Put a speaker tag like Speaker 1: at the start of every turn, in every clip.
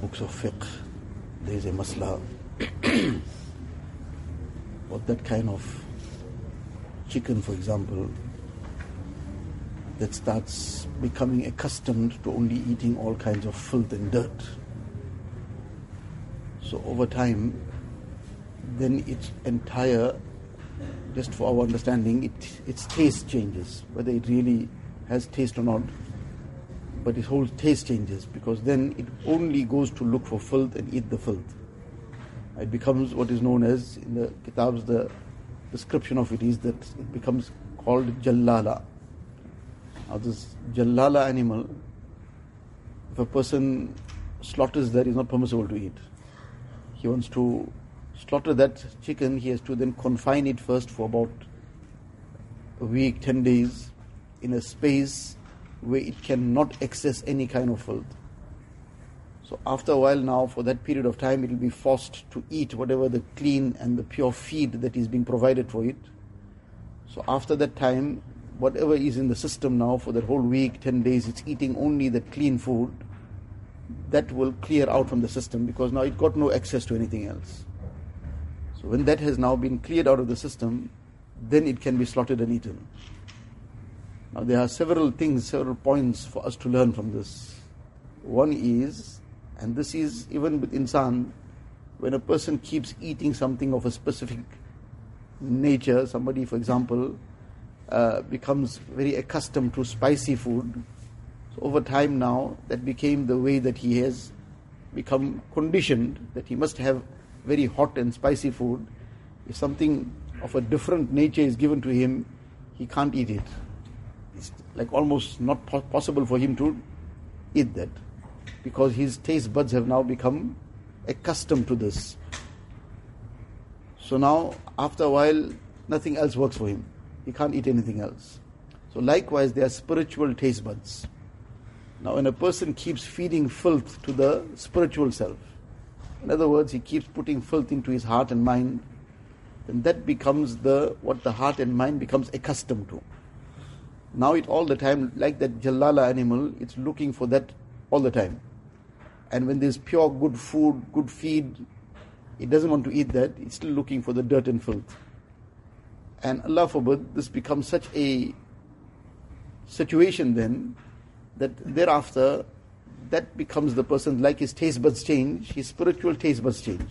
Speaker 1: books of fiqh, there is a masla what that kind of chicken, for example, that starts becoming accustomed to only eating all kinds of filth and dirt. So over time, then its entire, just for our understanding, it, its taste changes, whether it really has taste or not. But his whole taste changes because then it only goes to look for filth and eat the filth. It becomes what is known as, in the kitabs, the description of it is that it becomes called Jallala. Now, this Jallala animal, if a person slaughters that, is not permissible to eat. He wants to slaughter that chicken, he has to then confine it first for about a week, 10 days, in a space where it cannot access any kind of filth. So after a while now, for that period of time, it will be forced to eat whatever the clean and the pure feed that is being provided for it. So after that time, whatever is in the system now for that whole week, 10 days, it's eating only the clean food. That will clear out from the system because now it got no access to anything else. So when that has now been cleared out of the system, then it can be slaughtered and eaten. Now there are several things, several points for us to learn from this. One is, and this is even with insan, when a person keeps eating something of a specific nature, somebody, for example, uh, becomes very accustomed to spicy food. So over time now, that became the way that he has become conditioned that he must have very hot and spicy food. If something of a different nature is given to him, he can't eat it. Like almost not po- possible for him to eat that because his taste buds have now become accustomed to this. So now, after a while, nothing else works for him. He can't eat anything else. So, likewise, they are spiritual taste buds. Now, when a person keeps feeding filth to the spiritual self, in other words, he keeps putting filth into his heart and mind, then that becomes the what the heart and mind becomes accustomed to. Now it all the time, like that Jallala animal, it's looking for that all the time. And when there's pure good food, good feed, it doesn't want to eat that, it's still looking for the dirt and filth. And Allah forbid, this becomes such a situation then that thereafter that becomes the person like his taste buds change, his spiritual taste buds change.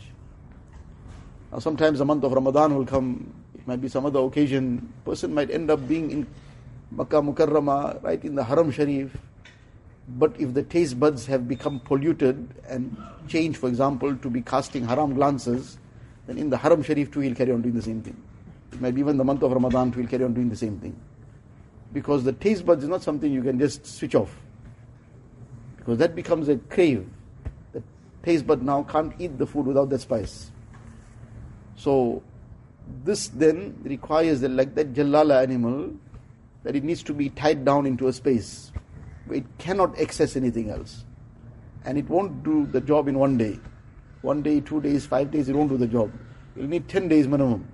Speaker 1: Now sometimes the month of Ramadan will come, it might be some other occasion, person might end up being in Makkah Mukarramah, right in the Haram Sharif. But if the taste buds have become polluted and changed, for example, to be casting haram glances, then in the Haram Sharif too he'll carry on doing the same thing. It might even the month of Ramadan too he'll carry on doing the same thing. Because the taste buds is not something you can just switch off. Because that becomes a crave. The taste bud now can't eat the food without that spice. So this then requires that like that Jallala animal, that it needs to be tied down into a space it cannot access anything else. And it won't do the job in one day. One day, two days, five days, it won't do the job. It'll need 10 days minimum.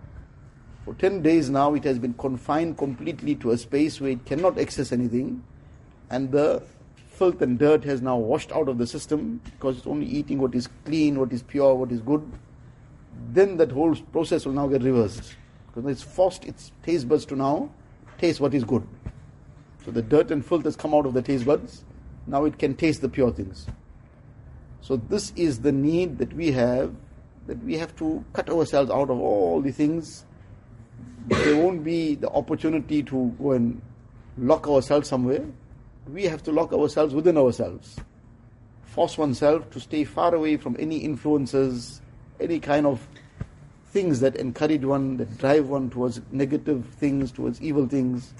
Speaker 1: For 10 days now, it has been confined completely to a space where it cannot access anything, and the filth and dirt has now washed out of the system because it's only eating what is clean, what is pure, what is good. Then that whole process will now get reversed because it's forced its taste buds to now taste what is good. So the dirt and filth has come out of the taste buds. Now it can taste the pure things. So this is the need that we have, that we have to cut ourselves out of all the things. There won't be the opportunity to go and lock ourselves somewhere. We have to lock ourselves within ourselves. Force oneself to stay far away from any influences, any kind of things that encourage one, that drive one towards negative things, towards evil things.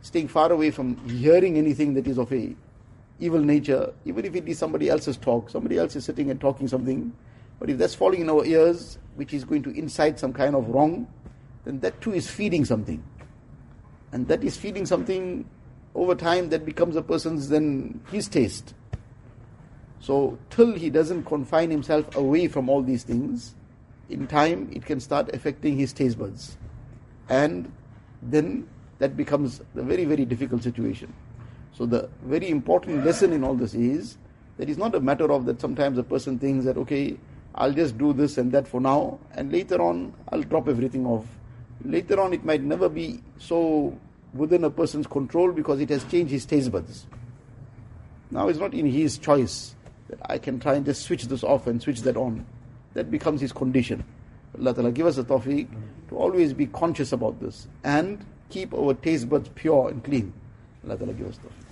Speaker 1: Staying far away from hearing anything that is of a evil nature, even if it is somebody else's talk, somebody else is sitting and talking something, but if that's falling in our ears, which is going to incite some kind of wrong, then that too is feeding something. And that is feeding something over time that becomes a person's then his taste. So till he doesn't confine himself away from all these things, in time it can start affecting his taste buds. And then that becomes a very, very difficult situation. So the very important lesson in all this is that it's not a matter of that sometimes a person thinks that, okay, I'll just do this and that for now, and later on I'll drop everything off. Later on it might never be so within a person's control because it has changed his taste buds. Now it's not in his choice that I can try and just switch this off and switch that on. That becomes his condition. Allah Ta'ala give us a tawfiq to always be conscious about this and keep our taste buds pure and clean. Allah Ta'ala give us tawfiq.